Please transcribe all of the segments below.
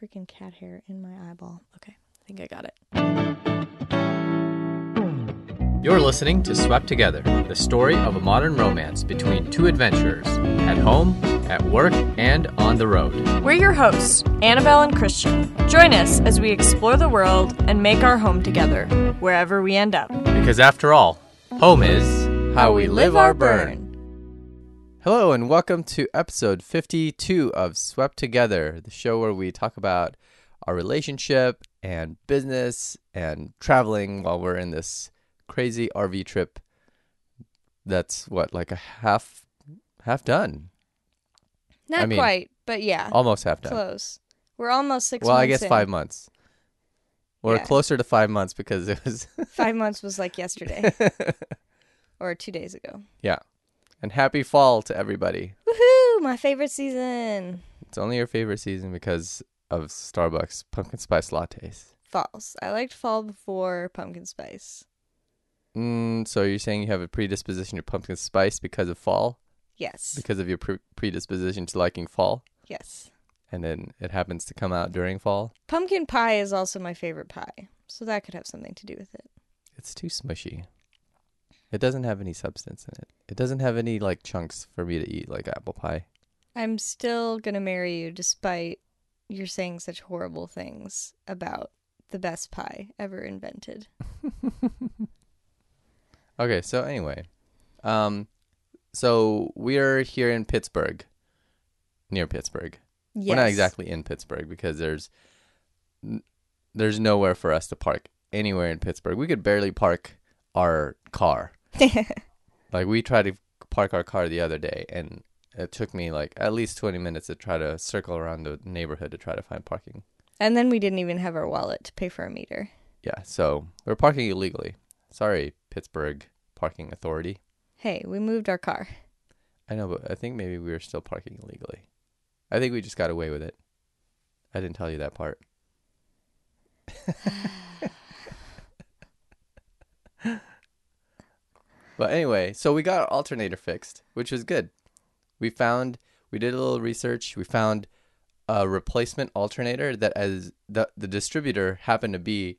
freaking cat hair in my eyeball. Okay, I think I got it. You're listening to Swept Together, the story of a modern romance between two adventurers at home, at work, and on the road. We're your hosts, Annabelle and Christian. Join us as we explore the world and make our home together, wherever we end up. Because after all, home is how we live our burn. Hello, and welcome to episode 52 of Swept Together, the show where we talk about our relationship and business and traveling while we're in this crazy RV trip that's what, like a half half done? Not I mean, quite, but yeah, Almost half done. close. We're almost six. well, I guess in. five months. We're Yeah. closer to five months because it was Five months was like yesterday or two days ago. yeah. And happy fall to everybody. Woohoo! My favorite season. It's only your favorite season because of Starbucks pumpkin spice lattes. False. I liked fall before pumpkin spice. Mm, so you're saying you have a predisposition to pumpkin spice because of fall, Yes. because of your pre- predisposition to liking fall, Yes. and then it happens to come out during fall. Pumpkin pie is also my favorite pie, so that could have something to do with it. It's too smushy. It doesn't have any substance in it. It doesn't have any like chunks for me to eat like apple pie. I'm still gonna marry you despite you're saying such horrible things about the best pie ever invented. Okay, so anyway, um, so we're here in Pittsburgh, near Pittsburgh. Yes. We're not exactly in Pittsburgh because there's there's nowhere for us to park anywhere in Pittsburgh. We could barely park our car. Like we tried to park our car the other day, and it took me like at least twenty minutes to try to circle around the neighborhood to try to find parking. and then we didn't even have our wallet to pay for a meter. Yeah, so we're parking illegally. Sorry, Pittsburgh Parking Authority. Hey, we moved our car. I know, but I think maybe we were still parking illegally. I think we just got away with it. I didn't tell you that part. but anyway, so we got our alternator fixed, which was good. We found we did a little research. We found a replacement alternator that as the the distributor happened to be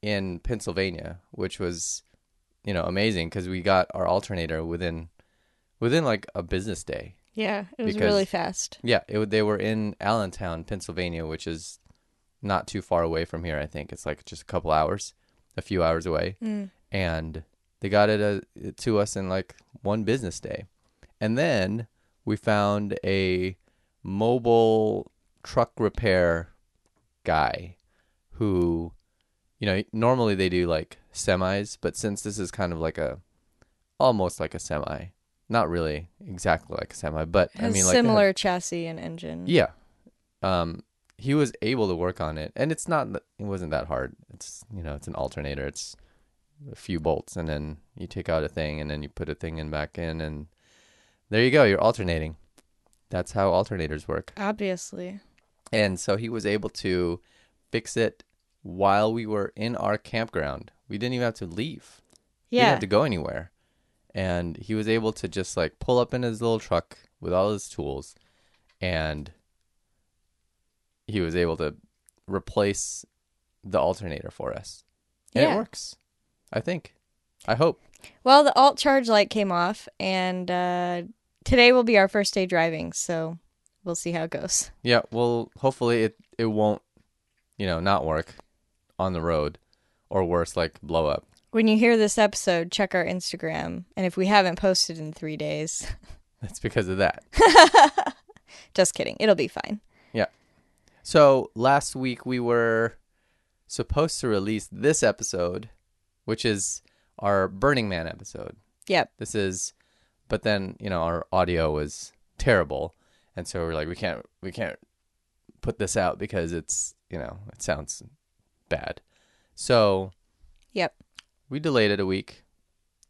in Pennsylvania, which was you know amazing because we got our alternator within within like a business day. Yeah, it was Because- really fast. Yeah, it, they were in Allentown, Pennsylvania, which is not too far away from here. I think it's like just a couple hours, a few hours away, Mm. and they got it uh, to us in like one business day. And then we found a mobile truck repair guy who, you know, normally they do like semis, but since this is kind of like a almost like a semi, not really exactly like a semi, but Has I mean like similar chassis and engine. yeah. Um, he was able to work on it, and it's not. It wasn't that hard. It's you know, it's an alternator. It's a few bolts, and then you take out a thing, and then you put a thing in back in, and there you go. You're alternating. That's how alternators work. Obviously. And so he was able to fix it while we were in our campground. We didn't even have to leave. He didn't have to go anywhere. And he was able to just like pull up in his little truck with all his tools and he was able to replace the alternator for us. And Yeah. it works. I think. I hope. Well, the alt charge light came off, and uh, today will be our first day driving, so we'll see how it goes. Yeah, well, hopefully it it won't, you know, not work on the road or worse like blow up. When you hear this episode, check our Instagram, and if we haven't posted in three days, That's because of that. just kidding, it'll be fine. Yeah. So last week we were supposed to release this episode, which is our Burning Man episode. Yep. This is, but then you know our audio was terrible, and so we're like we can't we can't put this out because it's you know it sounds bad. So Yep. we delayed it a week,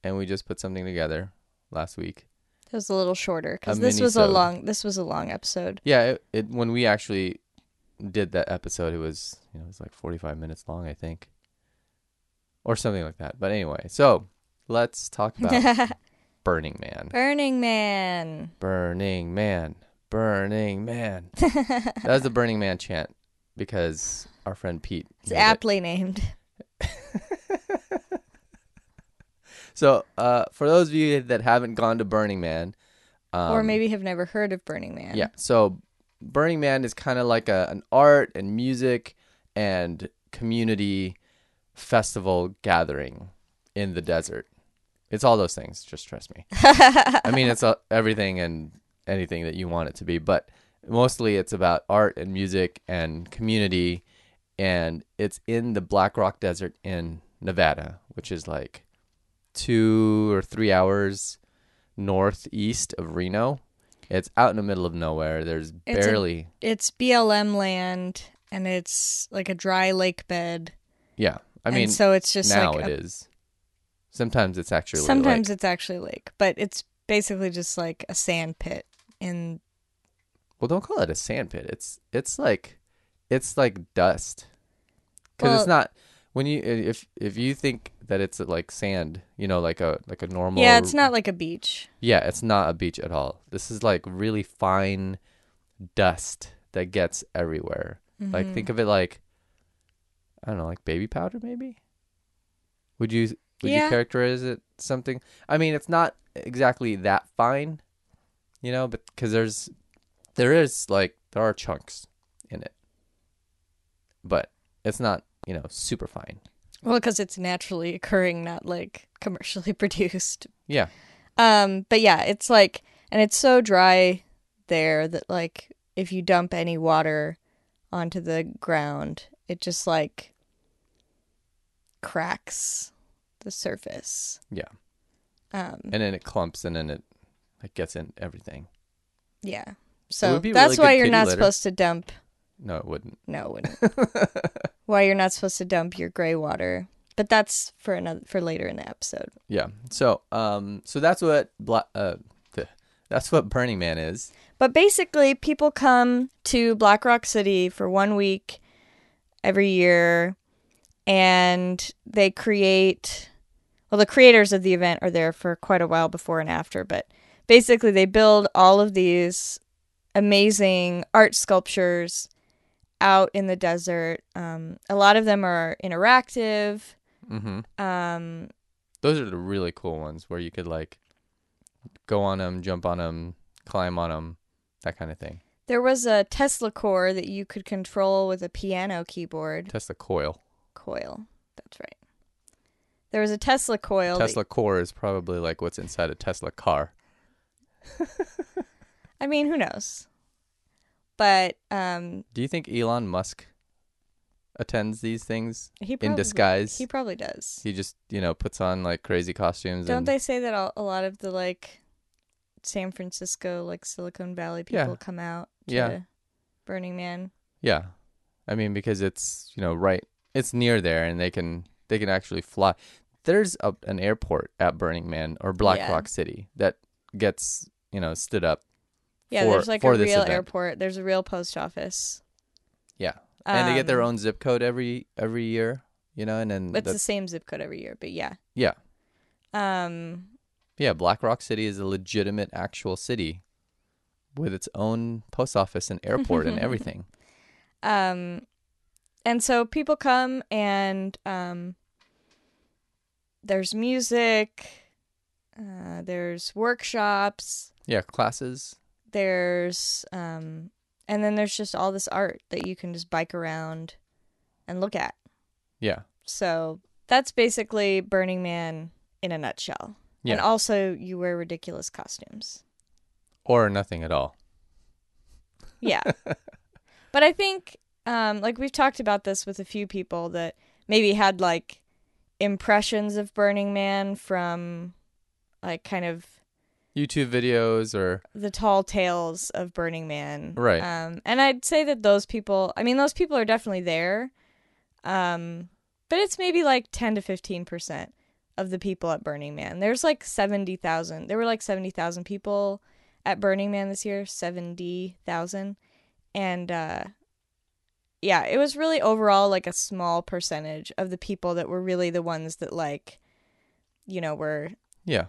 and we just put something together last week. It was a little shorter because this was a long. This was a long episode. Yeah, it, it when we actually did that episode, it was you know it was like forty five minutes long, I think, or something like that. But anyway, so let's talk about Burning Man. Burning Man. Burning Man. Burning Man. that was the Burning Man chant because our friend Pete. It's made it. aptly named. So, uh, for those of you that haven't gone to Burning Man, um, or maybe have never heard of Burning Man. yeah. So, Burning Man is kind of like a, an art and music and community festival gathering in the desert. It's all those things. Just trust me. I mean, it's everything and anything that you want it to be, but mostly it's about art and music and community, and it's in the Black Rock Desert in Nevada, which is like two or three hours northeast of Reno. It's out in the middle of nowhere. There's It's a- barely, It's BLM land and it's like a dry lake bed. yeah. I mean, and so it's just now like it a- is. Sometimes it's actually sometimes it's actually a lake, but it's basically just like a sand pit in well, don't call it a sand pit. It's it's like it's like dust because it's not when you if if you think that it's like sand, you know, like a like a normal. Yeah, it's not like a beach. Yeah, it's not a beach at all. This is like really fine dust that gets everywhere. Mm-hmm. Like think of it like I don't know, like baby powder maybe. Would you would you characterize it something? I mean, it's not exactly that fine, you know, but because there's there is like there are chunks in it, but it's not you know super fine. Well, because it's naturally occurring, not like commercially produced. Yeah, Um, but yeah, it's like, and it's so dry there that like if you dump any water onto the ground, it just like cracks the surface. yeah, Um, and then it clumps and then it it gets in everything. yeah. So that's really why you're not litter. supposed to dump. No, it wouldn't. No, it wouldn't. why you're not supposed to dump your gray water. But that's for another for later in the episode. Yeah. So, um, so that's what Bla- uh, th- that's what Burning Man is. But basically, people come to Black Rock City for one week every year and they create. Well, the creators of the event are there for quite a while before and after, but basically, they build all of these amazing art sculptures out in the desert. Um, a lot of them are interactive. Mm-hmm. Um, Those are the really cool ones where you could like go on them, jump on them, climb on them, that kind of thing. There was a Tesla core that you could control with a piano keyboard. Tesla coil. coil. That's right. There was a Tesla coil. that- Tesla core is probably like what's inside a Tesla car. I mean, who knows? But um, Do you think Elon Musk attends these things he in disguise? He probably does. He just you know puts on like crazy costumes. Don't and, they say that a a lot of the like San Francisco, like Silicon Valley Yeah. people come out Yeah. Burning Man? Yeah, I mean because it's you know right, it's near there, and they can they can actually fly. There's a, an airport at Burning Man or Black Yeah. Rock City that gets you know stood up. Yeah, for, there's like a real event. airport. There's a real post office. Yeah, and they get their Um, own zip code every every year. You know, and then It's the same zip code every year, but yeah. yeah, Um, yeah. Black Rock City is a legitimate actual city with its own post office and airport and everything. Um, and so people come and um, there's music, uh, there's workshops, Yeah, classes. there's um, and then there's just all this art that you can just bike around and look at. Yeah, So that's basically Burning Man in a nutshell. Yeah. And also, you wear ridiculous costumes. Or nothing at all. Yeah. but I think um like we've talked about this with a few people that maybe had like impressions of Burning Man from like kind of YouTube videos or the tall tales of Burning Man. Right. Um and I'd say that those people I mean those people are definitely there. Um but it's maybe like 10 to 15% of the people at Burning Man. There's like 70,000. There were like 70,000 people at Burning Man this year, 70,000. And uh yeah, it was really overall like a small percentage of the people that were really the ones that like you know were yeah.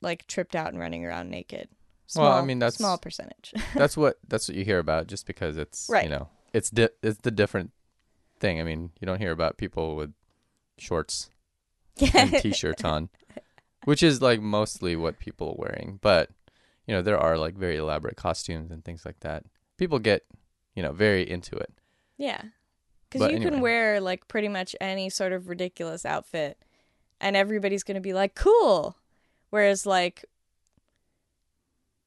like tripped out and running around naked. Well, I mean, that's- small percentage. that's what that's what you hear about just because it's Right. you know it's di- it's the different thing. I mean, you don't hear about people with shorts and t-shirts on, which is like mostly what people are wearing. But you know, there are like very elaborate costumes and things like that. People get you know very into it. Yeah. Because you anyway. can wear like pretty much any sort of ridiculous outfit and everybody's going to be like, cool. Whereas like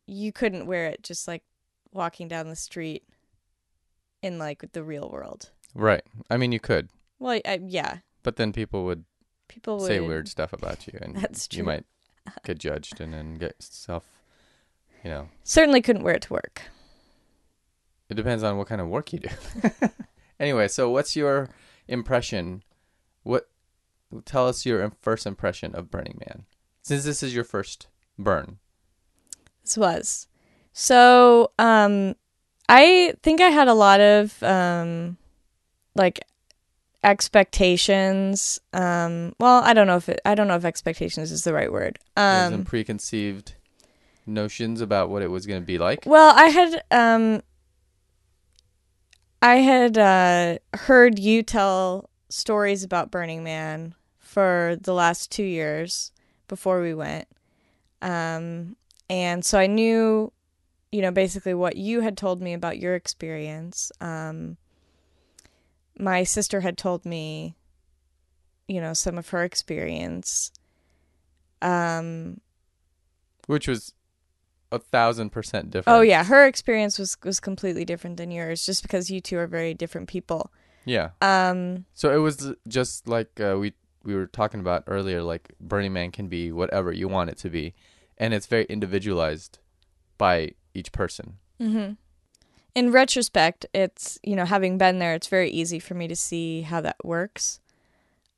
you couldn't wear it just like walking down the street in like the real world. Right. I mean, you could, Well, I, yeah. but then people would People would say weird stuff about you, and That's you might get judged and then get self. You know, Certainly couldn't wear it to work. it depends on what kind of work you do. anyway, so what's your impression? What tell us your first impression of Burning Man, since this is your first burn. This was. So, um, I think I had a lot of, um, like expectations. Um, well, I don't know if it, I don't know if expectations is the right word. Um, preconceived notions about what it was going to be like. well, I had, um, I had, uh, heard you tell stories about Burning Man for the last two years before we went. Um, and so I knew, you know, basically what you had told me about your experience. Um, my sister had told me, you know, some of her experience. Um, which was a thousand percent different. oh yeah, her experience was was completely different than yours, just because you two are very different people. yeah. Um, So it was just like uh, we we were talking about earlier. Like Burning Man can be whatever you want it to be, and it's very individualized by each person. hmm In retrospect, it's you know having been there, it's very easy for me to see how that works.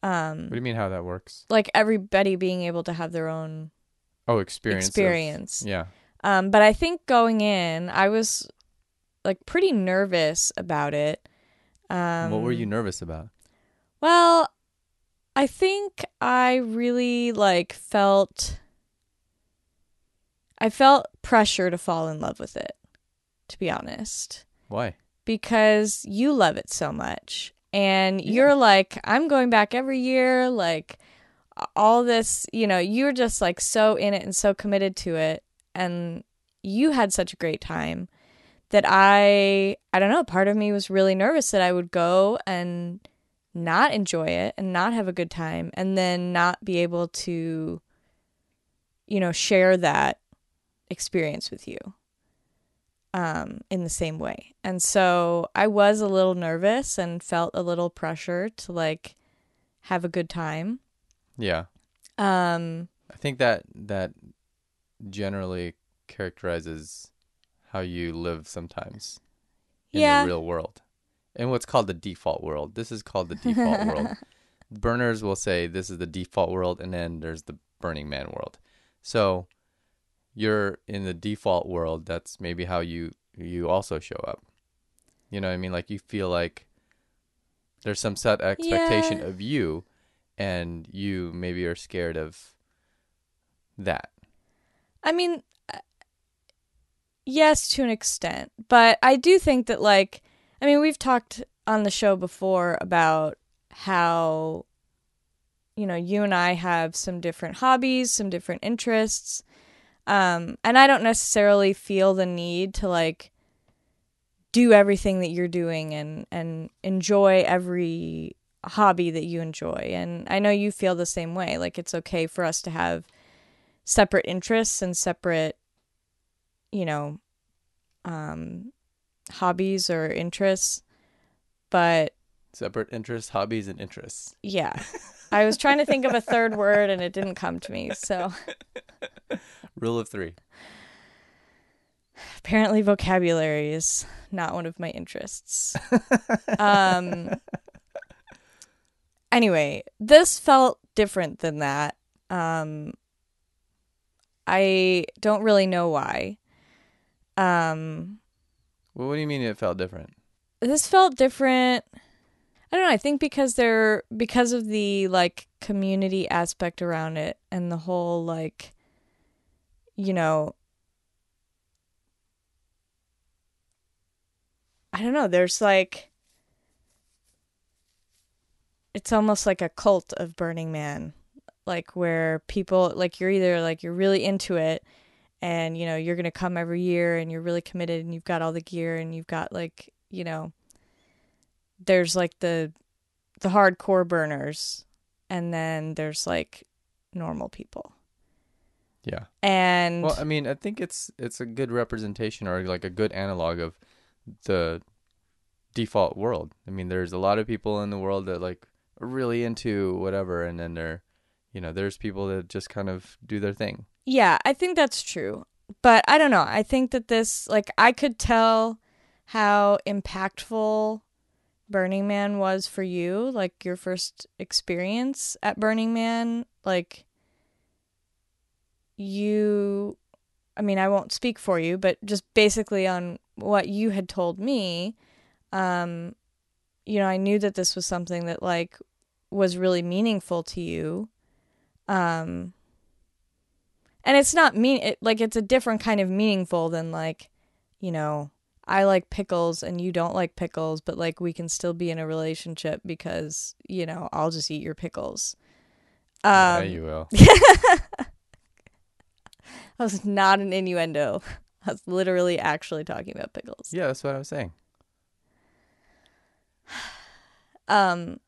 Um, What do you mean how that works? like everybody being able to have their own Oh, experience. of- experience. yeah. Um, but I think going in, I was like pretty nervous about it. Um, what were you nervous about? Well, I think I really like felt I felt pressure to fall in love with it, to be honest, Why? because you love it so much. And you're like, I'm going back every year, like all this, you know, you're just like so in it and so committed to it and you had such a great time that I I don't know, part of me was really nervous that I would go and not enjoy it and not have a good time and then not be able to you know share that experience with you um in the same way. And so I was a little nervous and felt a little pressure to like have a good time. Yeah. Um I think that that generally characterizes how you live sometimes in Yeah. the real world. In what's called the default world. This is called the default world. Burners will say this is the default world and then there's the Burning Man world. So you're in the default world, that's maybe how you you also show up. You know what I mean? Like you feel like there's some set expectation Yeah. of you and you maybe are scared of that. I mean, yes, to an extent, but I do think that, like, I mean, we've talked on the show before about how, you know, you and I have some different hobbies, some different interests, um, and I don't necessarily feel the need to like do everything that you're doing and and enjoy every hobby that you enjoy. And I know you feel the same way. Like, it's okay for us to have separate interests and separate you know um hobbies or interests but Separate interests, hobbies, and interests. yeah i was trying to think of a third word and it didn't come to me so Rule of three. apparently vocabulary is not one of my interests um anyway this felt different than that um i don't really know why um Well, what do you mean it felt different? this felt different i don't know i think because they're because of the like community aspect around it and the whole like you know I don't know, there's like it's almost like a cult of Burning Man. Like where people like you're either like you're really into it and you know you're going to come every year and you're really committed and you've got all the gear and you've got like, you know, there's like the the hardcore burners and then there's like normal people. Yeah. And Well, I mean, I think it's it's a good representation or like a good analog of the default world. I mean, there's a lot of people in the world that like are really into whatever, and then there, you know, there's people that just kind of do their thing. Yeah, I think that's true. But I don't know. I think that this, like, I could tell how impactful Burning Man was for you, like your first experience at Burning Man. Like, you, I mean, I won't speak for you, but just basically on what you had told me, um, you know, I knew that this was something that, like, was really meaningful to you. Um, and it's not mean it, like it's a different kind of meaningful than like you know i like pickles and you don't like pickles but like we can still be in a relationship because you know i'll just eat your pickles um yeah, you will. that was not an innuendo i was literally actually talking about pickles Yeah, that's what I was saying. um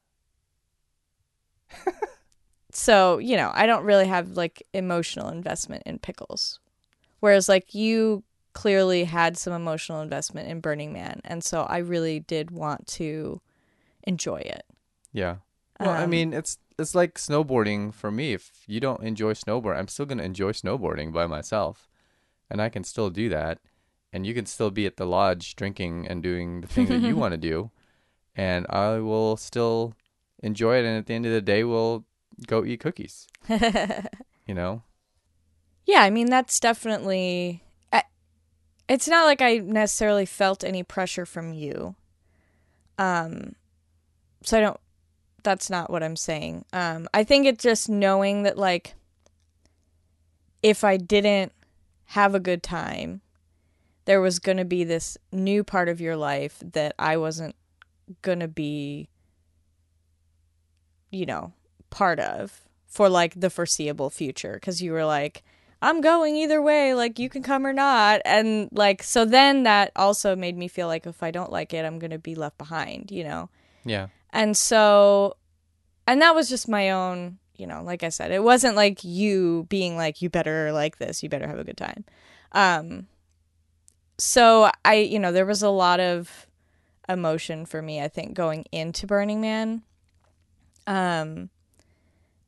so you know i don't really have like emotional investment in pickles whereas like you clearly had some emotional investment in burning man and so i really did want to enjoy it Yeah. Well, I Um, mean, it's it's like snowboarding for me. If you don't enjoy snowboard, I'm still gonna enjoy snowboarding by myself, and I can still do that. And you can still be at the lodge drinking and doing the thing that you want to do, and I will still enjoy it. And at the end of the day, we'll go eat cookies. You know? yeah i mean that's definitely it's not like i necessarily felt any pressure from you um so i don't that's not what i'm saying um i think it's just knowing that like if i didn't have a good time there was going to be this new part of your life that i wasn't going to be you know part of for like the foreseeable future because you were like i'm going either way like you can come or not. And like so then that also made me feel like if i don't like it i'm going to be left behind you know? Yeah. and so and that was just my own you know like i said it wasn't like you being like you better like this you better have a good time. Um so i you know there was a lot of emotion for me i think going into burning man. Um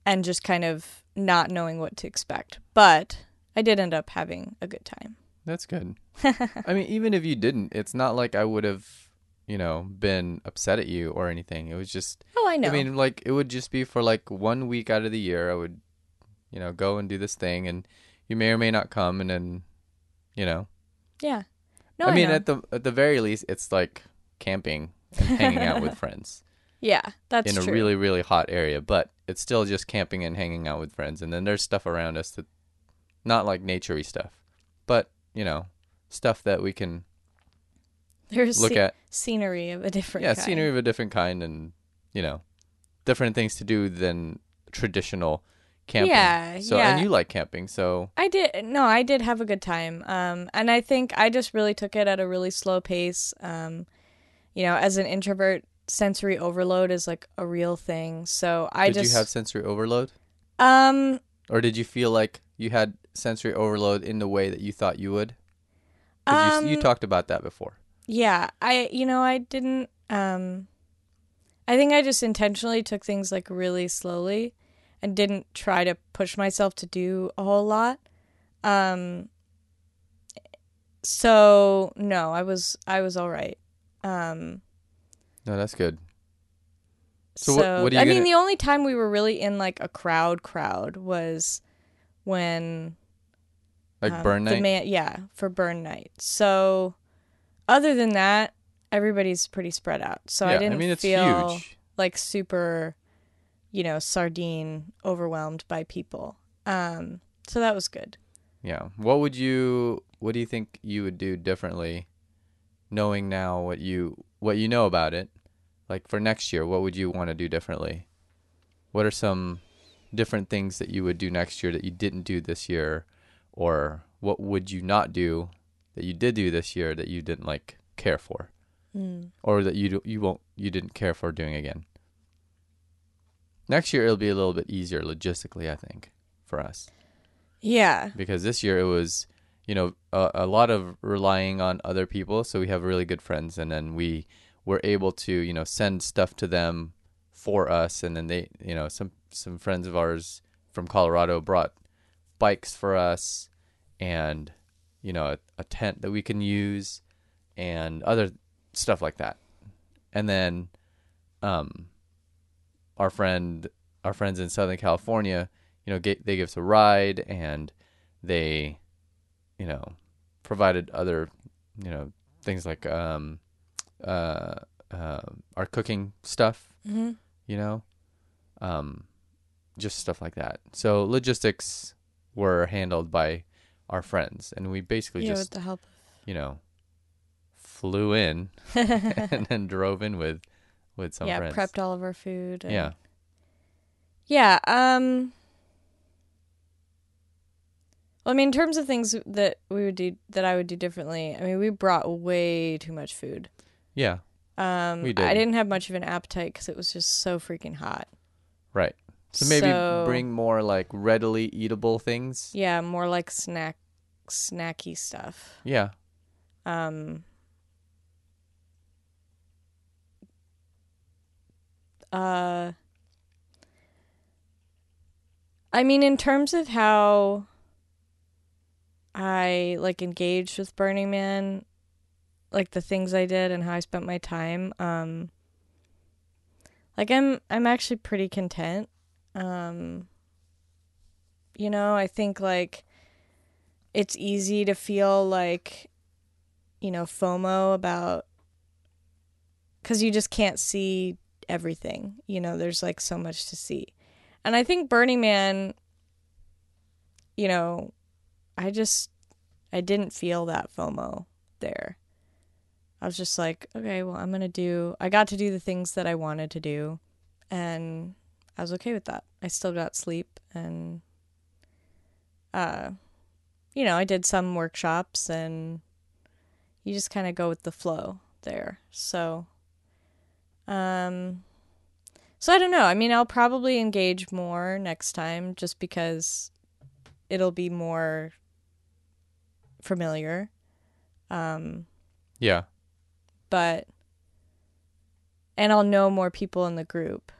and just kind of not knowing what to expect but i did end up having a good time That's good. I mean, even if you didn't, it's not like I would have, you know, been upset at you or anything. It was just oh i know I mean, like it would just be for like one week out of the year. I would, you know, go and do this thing, and you may or may not come, and then, you know, yeah no I mean, know. at the at the very least, it's like camping and hanging out with friends yeah that's in a true really really hot area, but it's still just camping and hanging out with friends. And then there's stuff around us that, not like naturey stuff, but you know, stuff that we can there's look sce- at. scenery of a different Yeah, kind. scenery of a different kind, and you know, different things to do than traditional camping. Yeah, So yeah. and you like camping, so I did no, I did have a good time. Um and I think I just really took it at a really slow pace. Um you know, as an introvert, sensory overload is like a real thing. So I did just you have sensory overload, um or did you feel like you had sensory overload in the way that you thought you would? 'Cause you, you Um, talked about that before. yeah, I you know, I didn't um I think I just intentionally took things like really slowly and didn't try to push myself to do a whole lot. Um so no, I was I was all right. Um No, that's good. So, So what- what I mean, gonna- the only time we were really in like a crowd, crowd was when Like um, burn night. man, yeah, for burn night. So, other than that, everybody's pretty spread out. So yeah, I didn't mean it's feel huge. like super, you know, sardine overwhelmed by people. Um, so that was good. Yeah. What would you? What do you think you would do differently knowing now what you what you know about it, like for next year, what would you want to do differently? What are some different things that you would do next year that you didn't do this year, or what would you not do that you did do this year that you didn't like care for, Mm. or that you you won't you didn't care for doing again? Next year it'll be a little bit easier logistically, I think, for us Yeah. because this year it was you know a, a lot of relying on other people so we have really good friends and then we were able to you know send stuff to them for us. And then they you know some some friends of ours from Colorado brought bikes for us and you know a, a tent that we can use and other stuff like that. And then um our friend our friends in southern california you know get, they give us a ride and they you know provided other you know things like um uh, uh our cooking stuff hmm you know um just stuff like that so logistics were handled by our friends and we basically Yeah, just with the help. you know flew in and then drove in with with some yeah, friends prepped all of our food. and- yeah Yeah. Um. Well, I mean, in terms of things that we would do, that I would do differently. I mean, we brought way too much food. Yeah Um, We did. I didn't have much of an appetite because it was just so freaking hot. right so maybe So- bring more like readily eatable things Yeah, more like snack, snacky stuff. yeah Um. Uh. I mean, in terms of how I like engaged with Burning Man, like the things I did and how I spent my time, um, like I'm I'm actually pretty content. Um, you know, I think like it's easy to feel like you know FOMO about because you just can't see everything. You know, there's like so much to see, and I think Burning Man. You know, I just I didn't feel that FOMO there. I was just like, okay, well, I'm gonna do. I got to do the things that I wanted to do, and I was okay with that. I still got sleep, and uh, you know, I did some workshops, and you just kind of go with the flow there. So, um, so I don't know. I mean, I'll probably engage more next time, just because it'll be more familiar. Um, yeah but and I'll know more people in the group.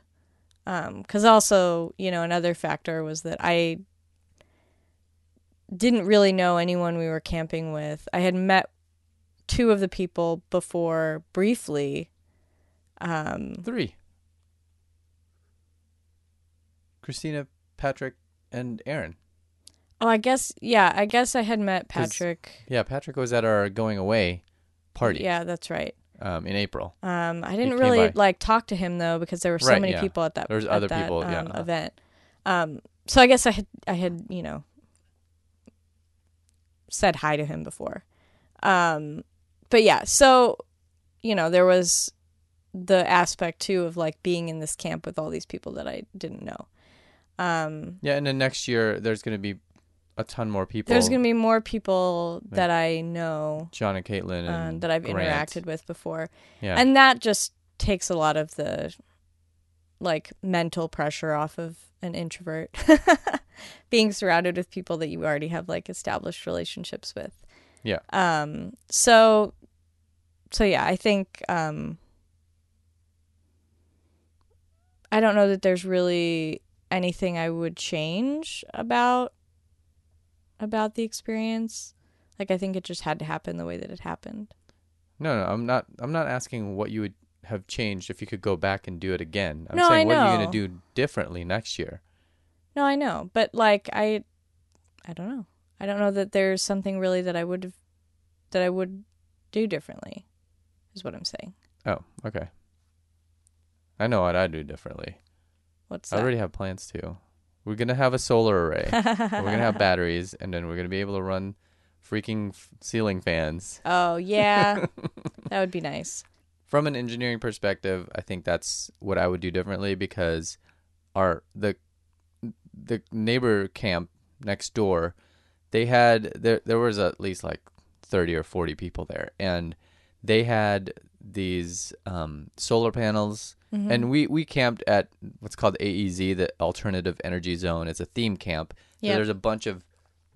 Um, cause also, you know, another factor was that I didn't really know anyone we were camping with. I had met two of the people before briefly. Um, three christina patrick and aaron oh, I guess, yeah, I guess I had met Patrick. yeah patrick was at our going away party Yeah, that's right. Um in april Um, I didn't really by. like talk to him though because there were so Right, many yeah. people at that. There was other that, people, yeah. um, event. Um, so I guess I had I had you know said hi to him before. Um, but yeah, so you know there was the aspect too of like being in this camp with all these people that I didn't know. Um, yeah and then next year there's gonna be a ton more people there's gonna be more people that I know john and caitlin uh, and that I've Grant. interacted with before. yeah and that just takes a lot of the like mental pressure off of an introvert being surrounded with people that you already have like established relationships with Yeah. um so so yeah i think um i don't know that there's really anything i would change about about the experience like i think it just had to happen the way that it happened. No no i'm not i'm not asking what you would have changed if you could go back and do it again. I'm No, saying I what are you gonna do differently next year? No, I know, but like I, I don't know. I don't know that there's something really that I would have, that I would do differently, is what I'm saying. oh okay. I know what i do differently. What's i that? already have plans too we're gonna have a solar array we're gonna have batteries and then we're gonna be able to run freaking f- ceiling fans. Oh yeah, that would be nice. From an engineering perspective, I think that's what I would do differently because our the the neighbor camp next door, they had there there was at least like 30 or 40 people there and they had these um, solar panels Mm-hmm. and we we camped at what's called AEZ the alternative energy zone it's a theme camp so there's a bunch of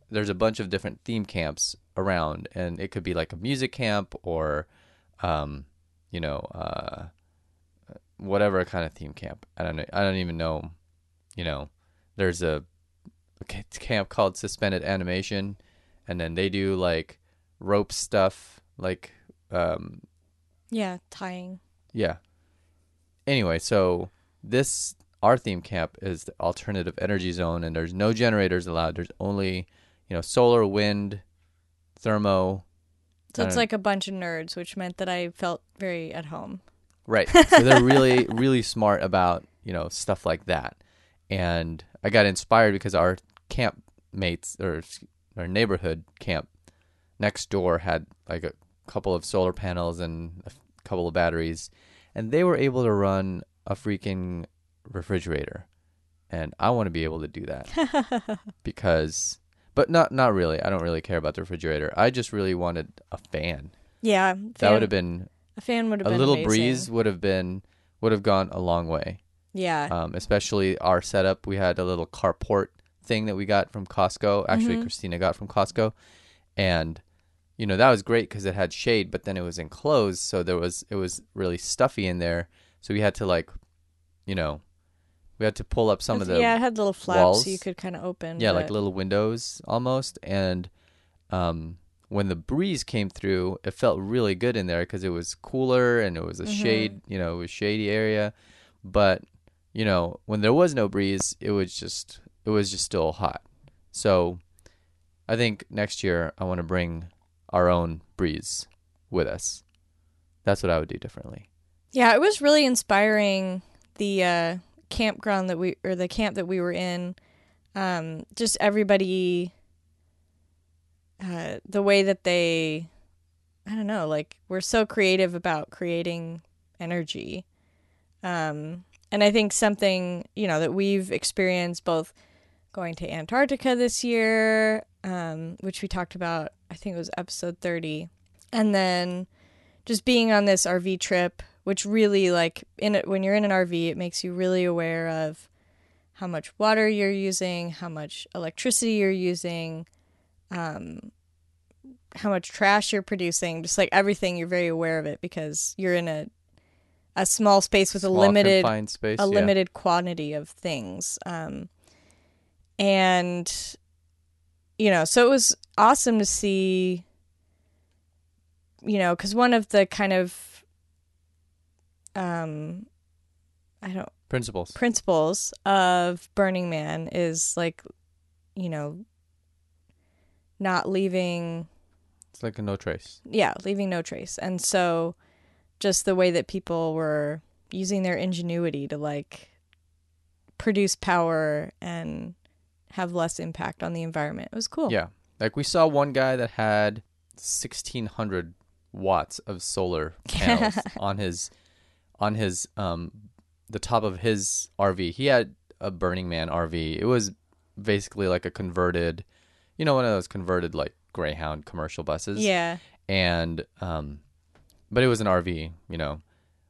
there's a bunch of different theme camps around and it could be like a music camp or um you know uh whatever kind of theme camp i don't know i don't even know you know there's a, a camp called suspended animation and then they do like rope stuff like um Yeah, tying. yeah. Anyway, so this our theme camp is the alternative energy zone, and there's no generators allowed. There's only you know solar, wind, thermo. So it's like a bunch of nerds, which meant that I felt very at home. Right. So they're really really smart about you know stuff like that, and I got inspired because our camp mates or our neighborhood camp next door had like a couple of solar panels and a couple of batteries, and they were able to run a freaking refrigerator, and I want to be able to do that because, but not not really. I don't really care about the refrigerator. I just really wanted a fan. Yeah, That would have been a fan would have a been little amazing. breeze would have been would have gone a long way. Yeah, Um, especially our setup. We had a little carport thing that we got from Costco. Actually, Mhm. Christina got from Costco, and you know that was great because it had shade, but then it was enclosed, so there was it was really stuffy in there. So we had to like, you know, we had to pull up some of the yeah, it had little flaps walls. so you could kind of open. yeah, like little windows almost. And um, when the breeze came through, it felt really good in there because it was cooler and it was a Mhm. shade, you know, it was shady area. But you know, when there was no breeze, it was just it was just still hot. So I think next year I want to bring our own breeze with us. That's what I would do differently. Yeah, it was really inspiring. The uh, campground that we or the camp that we were in, um, just everybody, uh, the way that they, I don't know, like we're so creative about creating energy, um, and I think something you know that we've experienced both going to Antarctica this year, um, which we talked about. I think it was episode thirty, and then just being on this RV trip, which really like in it when you're in an RV, it makes you really aware of how much water you're using, how much electricity you're using, um, how much trash you're producing, just like everything. You're very aware of it because you're in a a small space with Small, a limited space. a yeah. limited quantity of things. Um, and, you know, so it was awesome to see, you know, because one of the kind of, um, I don't, principles. principles of Burning Man is like, you know, not leaving It's like a no trace. yeah, leaving no trace. And so just the way that people were using their ingenuity to like produce power and have less impact on the environment. It was cool. Yeah. Like we saw one guy that had 1600 watts of solar panels on his on his um the top of his RV. He had a Burning Man RV. It was basically like a converted, you know, one of those converted like Greyhound commercial buses. Yeah. And um but it was an RV, you know.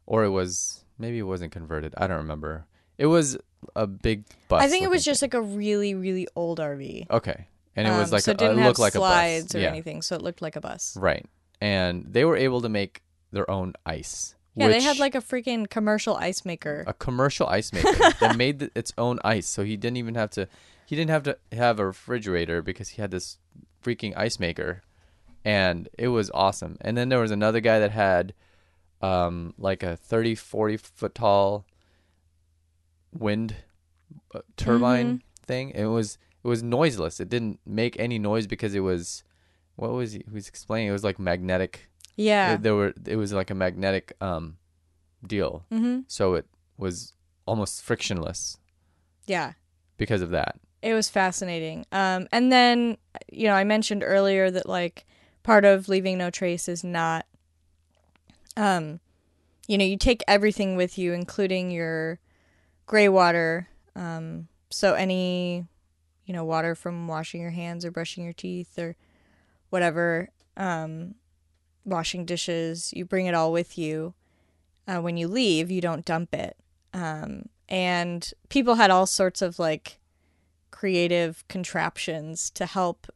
Or it was maybe it wasn't converted. I don't remember. It was a big bus. I think it was just like a really, really old RV. Okay. And it was Um, like so it didn't it have like a slides or yeah. anything, so it looked like a bus. Right. And they were able to make their own ice. Yeah, they had like a freaking commercial ice maker. a commercial ice maker that made the, its own ice. So he didn't even have to he didn't have to have a refrigerator because he had this freaking ice maker and it was awesome. And then there was another guy that had um like a 30 40 foot tall wind uh, turbine thing. It was it was noiseless. It didn't make any noise because it was what was he, he was explaining? It was like magnetic yeah. it, there were it was like a magnetic um deal mm-hmm. so it was almost frictionless Yeah. because of that it was fascinating. Um, and then you know I mentioned earlier that like part of leaving no trace is not, um, you know, you take everything with you, including your gray water. Um, so any, you know, water from washing your hands or brushing your teeth or whatever, um, washing dishes, you bring it all with you. Uh, when you leave, you don't dump it. Um, and people had all sorts of like creative contraptions to help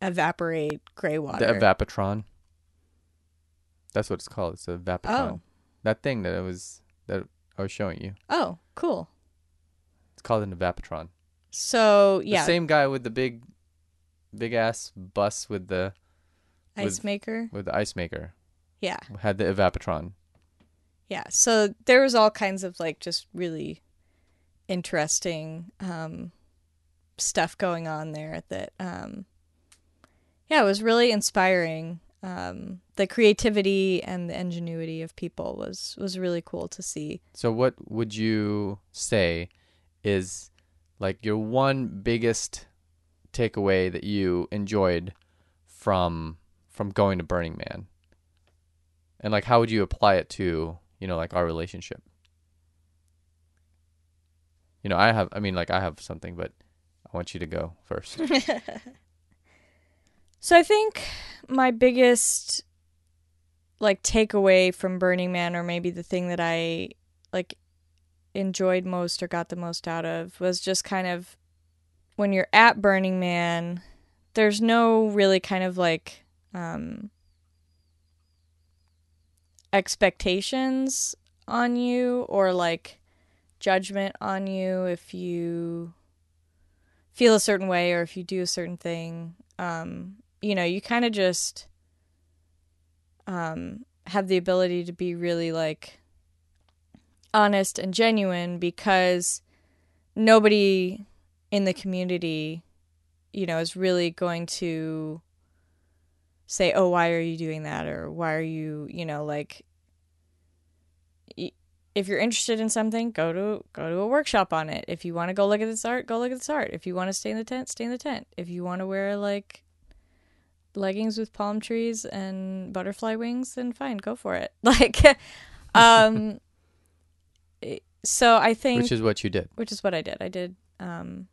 evaporate gray water. The evapotron. That's what it's called. It's a evapotron. Oh. That thing that it was that I was showing you. oh, cool. It's called an evapotron. So yeah, The same guy with the big, big ass bus with the ice with- maker. with the ice maker Yeah, had the evapotron. yeah. So there was all kinds of like just really interesting um, stuff going on there that um, yeah, it was really inspiring. Um, the creativity and the ingenuity of people was was really cool to see. So what would you say is like your one biggest takeaway that you enjoyed from from going to Burning Man? And like how would you apply it to, you know, like our relationship? You know, I have I mean like I have something, but I want you to go first. So I think my biggest like takeaway from Burning Man or maybe the thing that I like enjoyed most or got the most out of was just kind of when you're at Burning Man there's no really kind of like um expectations on you or like judgment on you if you feel a certain way or if you do a certain thing. Um you know you kind of just um have the ability to be really like honest and genuine because nobody in the community you know is really going to say oh why are you doing that? or why are you you know like if you're interested in something go to go to a workshop on it. If you want to go look at this art go look at this art. If you want to stay in the tent stay in the tent. If you want to wear like leggings with palm trees and butterfly wings then fine go for it like um so i think which is what you did. which is what I did. I did um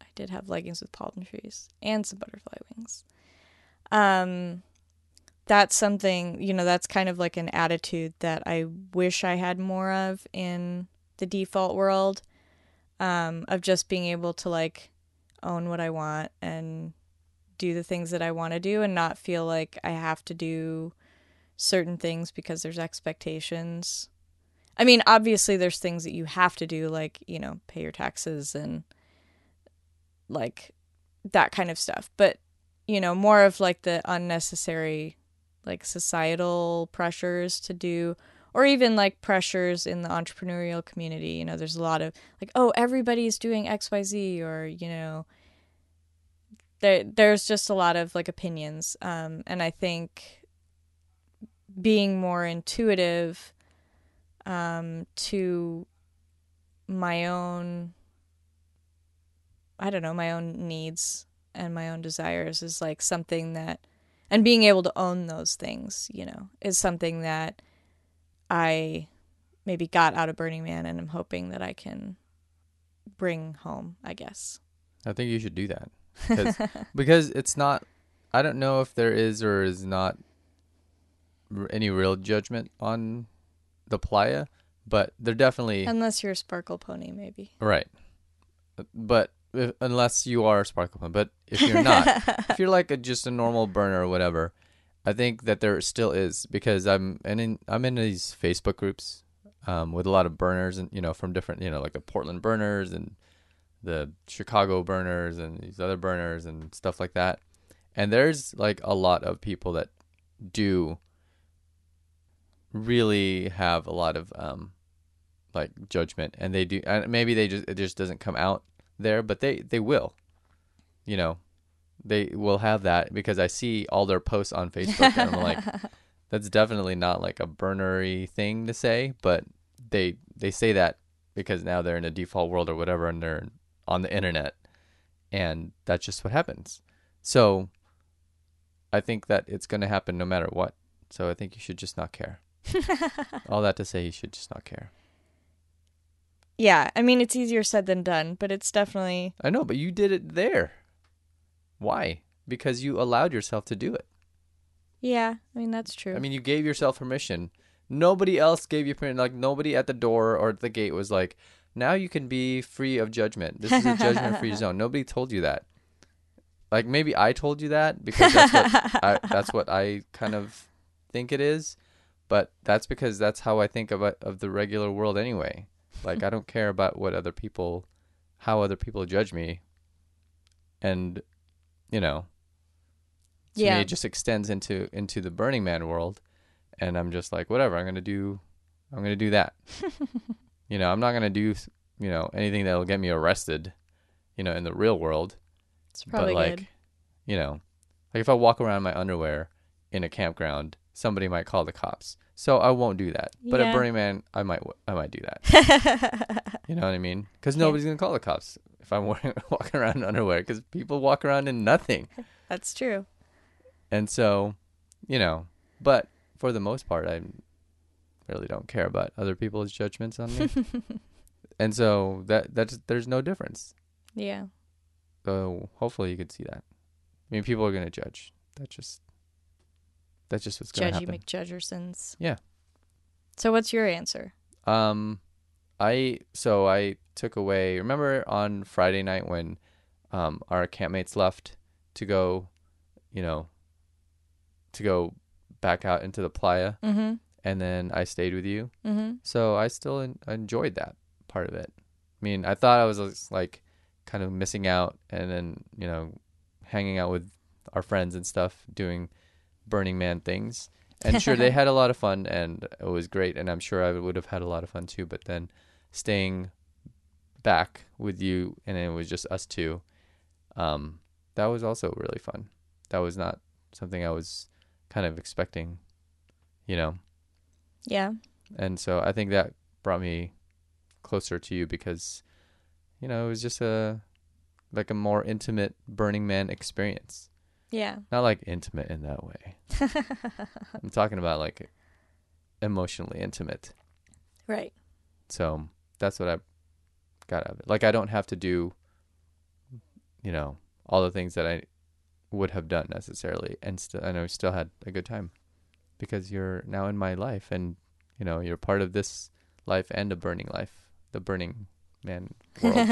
I did have leggings with palm trees and some butterfly wings. Um that's something, you know, that's kind of like an attitude that I wish I had more of in the default world um of just being able to like own what I want and do the things that I want to do and not feel like I have to do certain things because there's expectations. I mean, obviously, there's things that you have to do, like, you know, pay your taxes and like that kind of stuff. But, you know, more of like the unnecessary, like, societal pressures to do, or even like pressures in the entrepreneurial community. You know, there's a lot of like, oh, everybody's doing XYZ, or, you know, there, there's just a lot of like opinions. Um, and I think being more intuitive um, to my own I don't know, my own needs and my own desires is like something that and being able to own those things, you know, is something that I maybe got out of Burning Man and I'm hoping that I can bring home, I guess. I think you should do that. 'Cause- it's not I don't know if there is or is not any real judgment on the playa, but they're definitely Unless you're a sparkle pony, maybe. right. But if, unless you are a sparkle pony, but if you're not, if you're like a, just a normal burner or whatever, I think that there still is because I'm and in I'm in these Facebook groups um, with a lot of burners and you know from different you know like the Portland burners and the Chicago burners and these other burners and stuff like that. And there's like a lot of people that do really have a lot of um like judgment and they do and maybe they just it just doesn't come out there but they they will you know they will have that because I see all their posts on Facebook and I'm like that's definitely not like a burnery thing to say but they they say that because now they're in a default world or whatever and they're on the internet, and that's just what happens. So, I think that it's going to happen no matter what. So I think you should just not care. All that to say, you should just not care. Yeah, I mean it's easier said than done, but it's definitely I know, but you did it there. Why? Because you allowed yourself to do it. yeah. I mean that's true. I mean, you gave yourself permission. Nobody else gave you permission. Like nobody at the door or at the gate was like, "Now you can be free of judgment. This is a judgment-free zone." Nobody told you that. Like maybe I told you that because that's what I, that's what I kind of think it is, but that's because that's how I think of it, of the regular world anyway. Like I don't care about what other people, how other people judge me, and you know, to Yeah. me it just extends into into the Burning Man world, and I'm just like whatever I'm gonna do, I'm gonna do that. you know, I'm not gonna do you know anything that'll get me arrested, you know, in the real world it's probably but like good. you know like if i walk around in my underwear in a campground somebody might call the cops so i won't do that but Yeah. at burning man i might I might do that you know what i mean because Yeah. nobody's gonna call the cops if i'm wearing, walking around in underwear because people walk around in nothing That's true. and so you know but for the most part i really don't care about other people's judgments on me and so that that's there's no difference Yeah. So hopefully you could see that. I mean, people are gonna judge. That's just that's just what's gonna Judgy happen. McJudgersons. Yeah. So what's your answer? Um, I so I took away. Remember on Friday night when um our campmates left to go, you know, to go back out into the playa, Mm-hmm. And then I stayed with you. Mm-hmm. So I still en- enjoyed that part of it. I mean, I thought I was like kind of missing out, and then you know, hanging out with our friends and stuff, doing Burning Man things. And sure, they had a lot of fun, and it was great. And I'm sure I would have had a lot of fun too. But then staying back with you, and it was just us two. Um, that was also really fun. That was not something I was kind of expecting, you know Yeah. and so I think that brought me closer to you because you know it was just a like a more intimate Burning Man experience. Yeah. Not like intimate in that way. I'm talking about like emotionally intimate. Right. So that's what I got out of it. Like I don't have to do you know all the things that I would have done necessarily and still and I still had a good time because you're now in my life and you know you're part of this life and a burning life the burning man world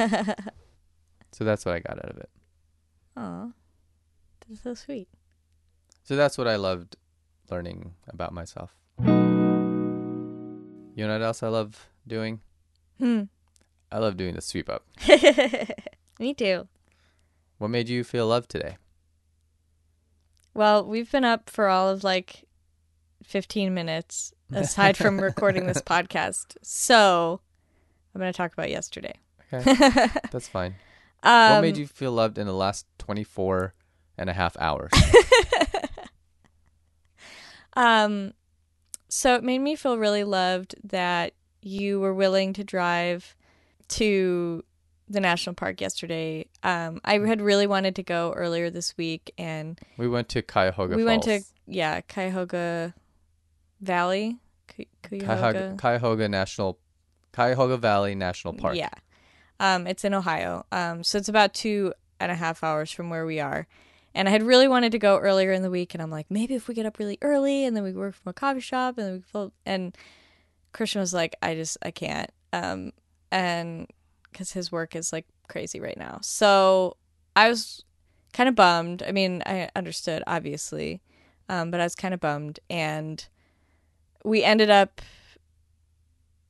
so that's what I got out of it Aw. That's so sweet. so that's what I loved learning about myself you know what else I love doing Hmm. I love doing the sweep up Me too. what made you feel loved today Well, we've been up for all of like 15 minutes aside from recording this podcast. So I'm going to talk about yesterday. okay that's fine Um, what made you feel loved in the last 24 and a half hours Um, so it made me feel really loved that you were willing to drive to the national park yesterday. Um, I had really wanted to go earlier this week, and we went to Cuyahoga we went to yeah Cuyahoga Valley, Cu- Cuyahoga, Cuyahoga. Cuyahoga National Cuyahoga Valley National Park. Yeah, um, it's in Ohio. Um, so it's about two and a half hours from where we are. And I had really wanted to go earlier in the week, and I'm like, maybe if we get up really early, and then we work from a coffee shop, and then we fill, and Christian was like, I just I can't, um, and because his work is like crazy right now. So I was kind of bummed. I mean, I understood obviously, um, but I was kind of bummed, and we ended up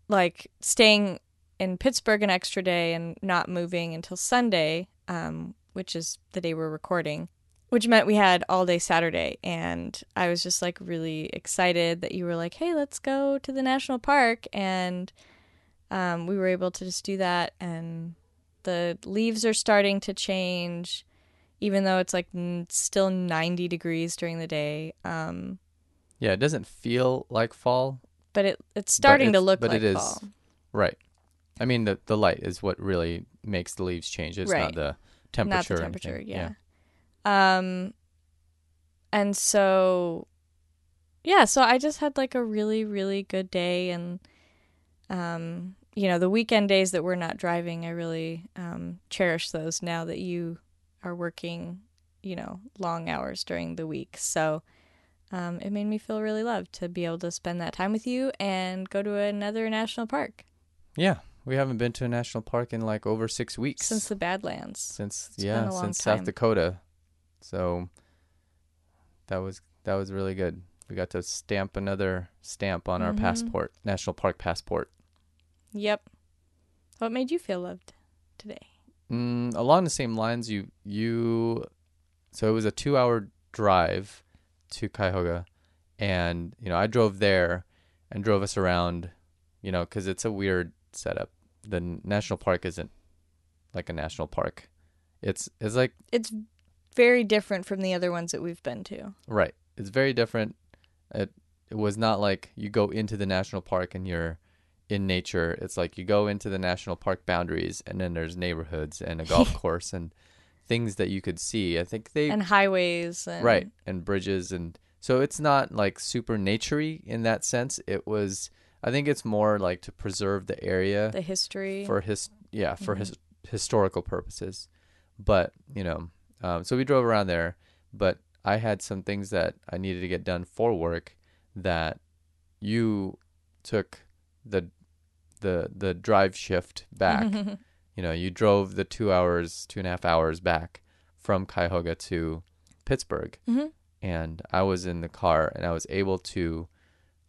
like staying in Pittsburgh an extra day and not moving until Sunday, um, which is the day we're recording, which meant we had all day Saturday. And I was just like really excited that you were like, hey, let's go to the national park. And um, we were able to just do that. And the leaves are starting to change, even though it's like n- still 90 degrees during the day. Um, Yeah, it doesn't feel like fall. but it it's starting to it's- look but like it is. fall. Right. I mean, the the light is what really makes the leaves change. It's Right. not the temperature. not the temperature anything. yeah. um and so yeah so i just had like a really really good day and um you know the weekend days that we're not driving i really um cherish those now that you are working you know long hours during the week so um, it made me feel really loved to be able to spend that time with you and go to another national park Yeah, we haven't been to a national park in like over six weeks since the Badlands. since been yeah since time. South Dakota. So that was that was really good. We got to stamp another stamp on our Mhm. passport, national park passport. Yep. What made you feel loved today? Mm, along the same lines, you you so it was a two hour drive to Cuyahoga, and you know I drove there and drove us around, you know, because it's a weird setup. The national park isn't like a national park. It's it's like It's very different from the other ones that we've been to. right. It's very different. It it was not like you go into the national park and you're in nature. It's like you go into the national park boundaries and then there's neighborhoods and a golf course and things that you could see. I think they And highways and right and bridges and so it's not like super naturey in that sense. It was I think it's more like to preserve the area the history. for his yeah for Mhm. his historical purposes but you know um, so we drove around there but i had some things that i needed to get done for work that you took the the the drive shift back you know you drove the two hours two and a half hours back from cuyahoga to pittsburgh. Mhm. and i was in the car and i was able to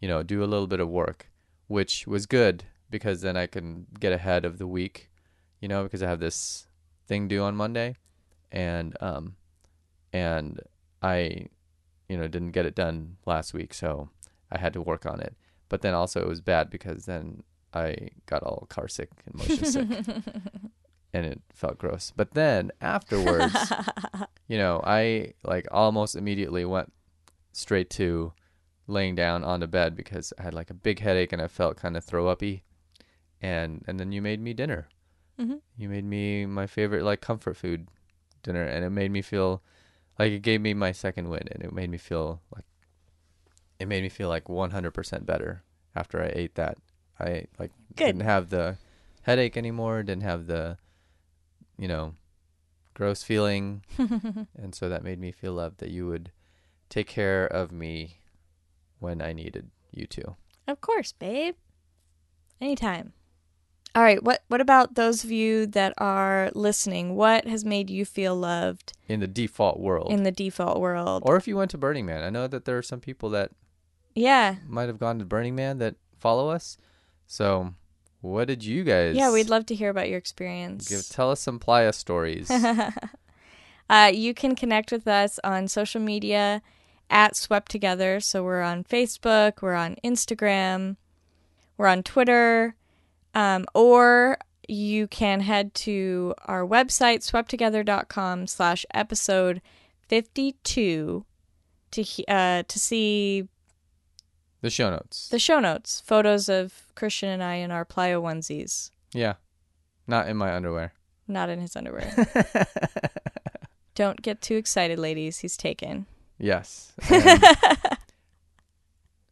you know do a little bit of work which was good because then i can get ahead of the week you know because i have this thing due on monday. And um and i you know didn't get it done last week so i had to work on it. But then also it was bad because then i got all car sick and motion sick and it felt gross. But then afterwards, you know, I like almost immediately went straight to laying down on the bed because I had like a big headache and I felt kind of throw uppy. And and then you made me dinner. Mhm. You made me my favorite like comfort food dinner and it made me feel like it gave me my second win and it made me feel like it made me feel like 100% better after I ate that. I like Good. didn't have the headache anymore, didn't have the you know gross feeling and so that made me feel loved that you would take care of me when I needed you to. Of course, babe. Anytime. All right, what what about those of you that are listening? What has made you feel loved In the default world. in the default world? or if you went to Burning Man. I know that there are some people that yeah. might have gone to Burning Man that follow us. So, what did you guys Yeah, we'd love to hear about your experience. give tell us some playa stories. uh, you can connect with us on social media at Swept Together. So we're on Facebook, we're on Instagram, we're on Twitter, um, or you can head to our website, swepttogether.com slash episode 52 to, uh, to see the show notes. the show notes, photos of Christian and I in our playa onesies, yeah. Not in my underwear. not in his underwear. Don't get too excited, ladies. He's taken. Yes.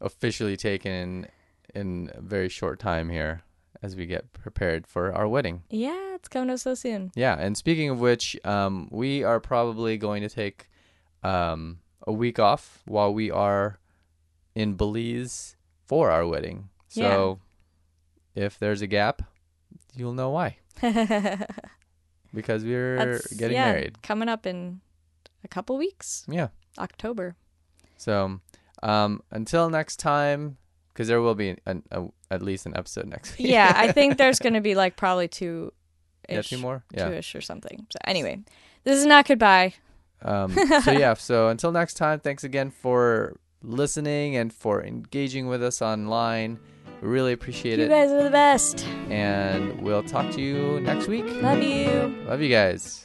Officially taken in a very short time here as we get prepared for our wedding. Yeah, it's coming up so soon. Yeah, and speaking of which, um, we are probably going to take um, a week off while we are in Belize for our wedding. So if there's a gap, you'll know why. Because we're That's- getting yeah, married. Coming up in a couple weeks, Yeah. October. So um, until next time, because there will be an, a, at least an episode next week. Yeah, I think there's going to be like probably two yeah, two more. Yeah. two-ish or something. So anyway, this is not goodbye. Um, so yeah. So until next time, thanks again for listening and for engaging with us online. We really appreciate You it, You guys are the best. and we'll talk to you next week. Love you. Love you guys.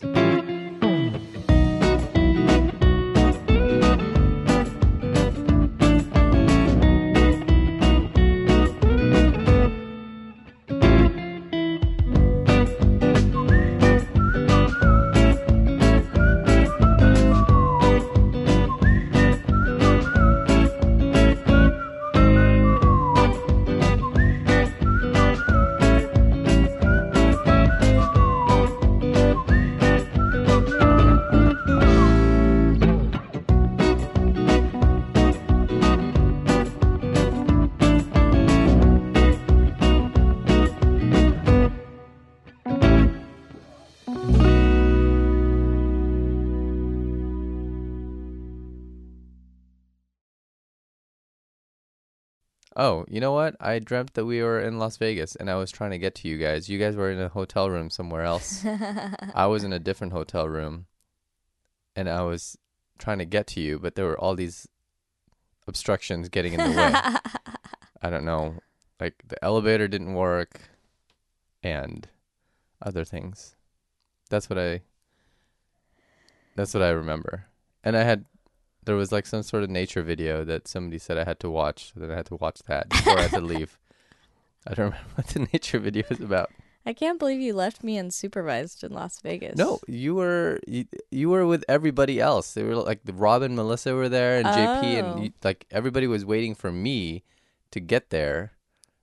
Oh, you know what? I dreamt that we were in Las Vegas and I was trying to get to you guys. You guys were in a hotel room somewhere else. I was in a different hotel room and I was trying to get to you, but there were all these obstructions getting in the way. I don't know. Like the elevator didn't work and other things. That's what I That's what I remember. And I had there was like some sort of nature video that somebody said I had to watch, so then I had to watch that before I had to leave. I don't remember what the nature video was about. I can't believe you left me unsupervised in Las Vegas. No, you were you, you were with everybody else. They were like the Robin, Melissa were there, and JP, Oh. and you, like everybody was waiting for me to get there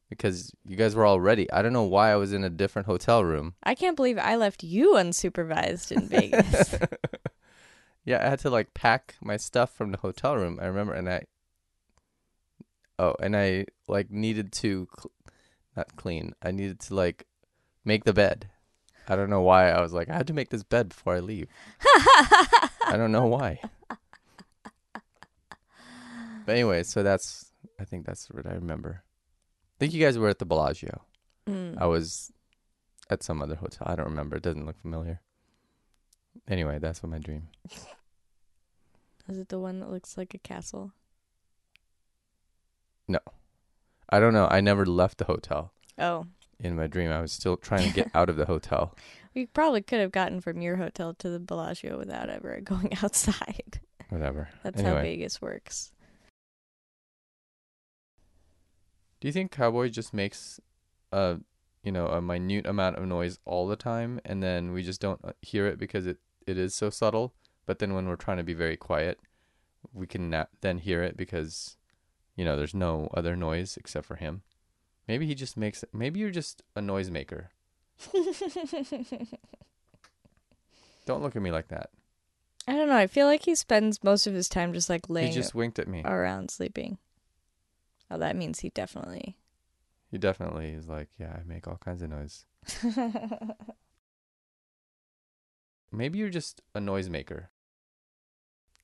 because you guys were all ready. I don't know why I was in a different hotel room. I can't believe I left you unsupervised in Vegas. Yeah, I had to like pack my stuff from the hotel room. I remember, and I oh, and I like needed to cl- not clean. I needed to like make the bed. I don't know why. I was like, I had to make this bed before I leave. I don't know why. But anyway, so that's I think that's what I remember. I think you guys were at the Bellagio. Mm. I was at some other hotel. I don't remember. It doesn't look familiar. Anyway, that's what my dream. Is it the one that looks like a castle? No. I don't know. I never left the hotel Oh, in my dream. I was still trying to get out of the hotel. we probably could have gotten from your hotel to the Bellagio without ever going outside. Whatever. That's how Vegas works. do you think cowboy just makes a you know a minute amount of noise all the time, and then we just don't uh, hear it because it it is so subtle? But then when we're trying to be very quiet, we can na- then hear it because you know there's no other noise except for him. Maybe he just makes. Maybe you're just a noisemaker. Don't look at me like that. I don't know. I feel like he spends most of his time just like laying He just winked at me. around sleeping. Oh, that means he definitely. He definitely is like, yeah, I make all kinds of noise. Maybe you're just a noisemaker.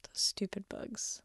Those stupid bugs.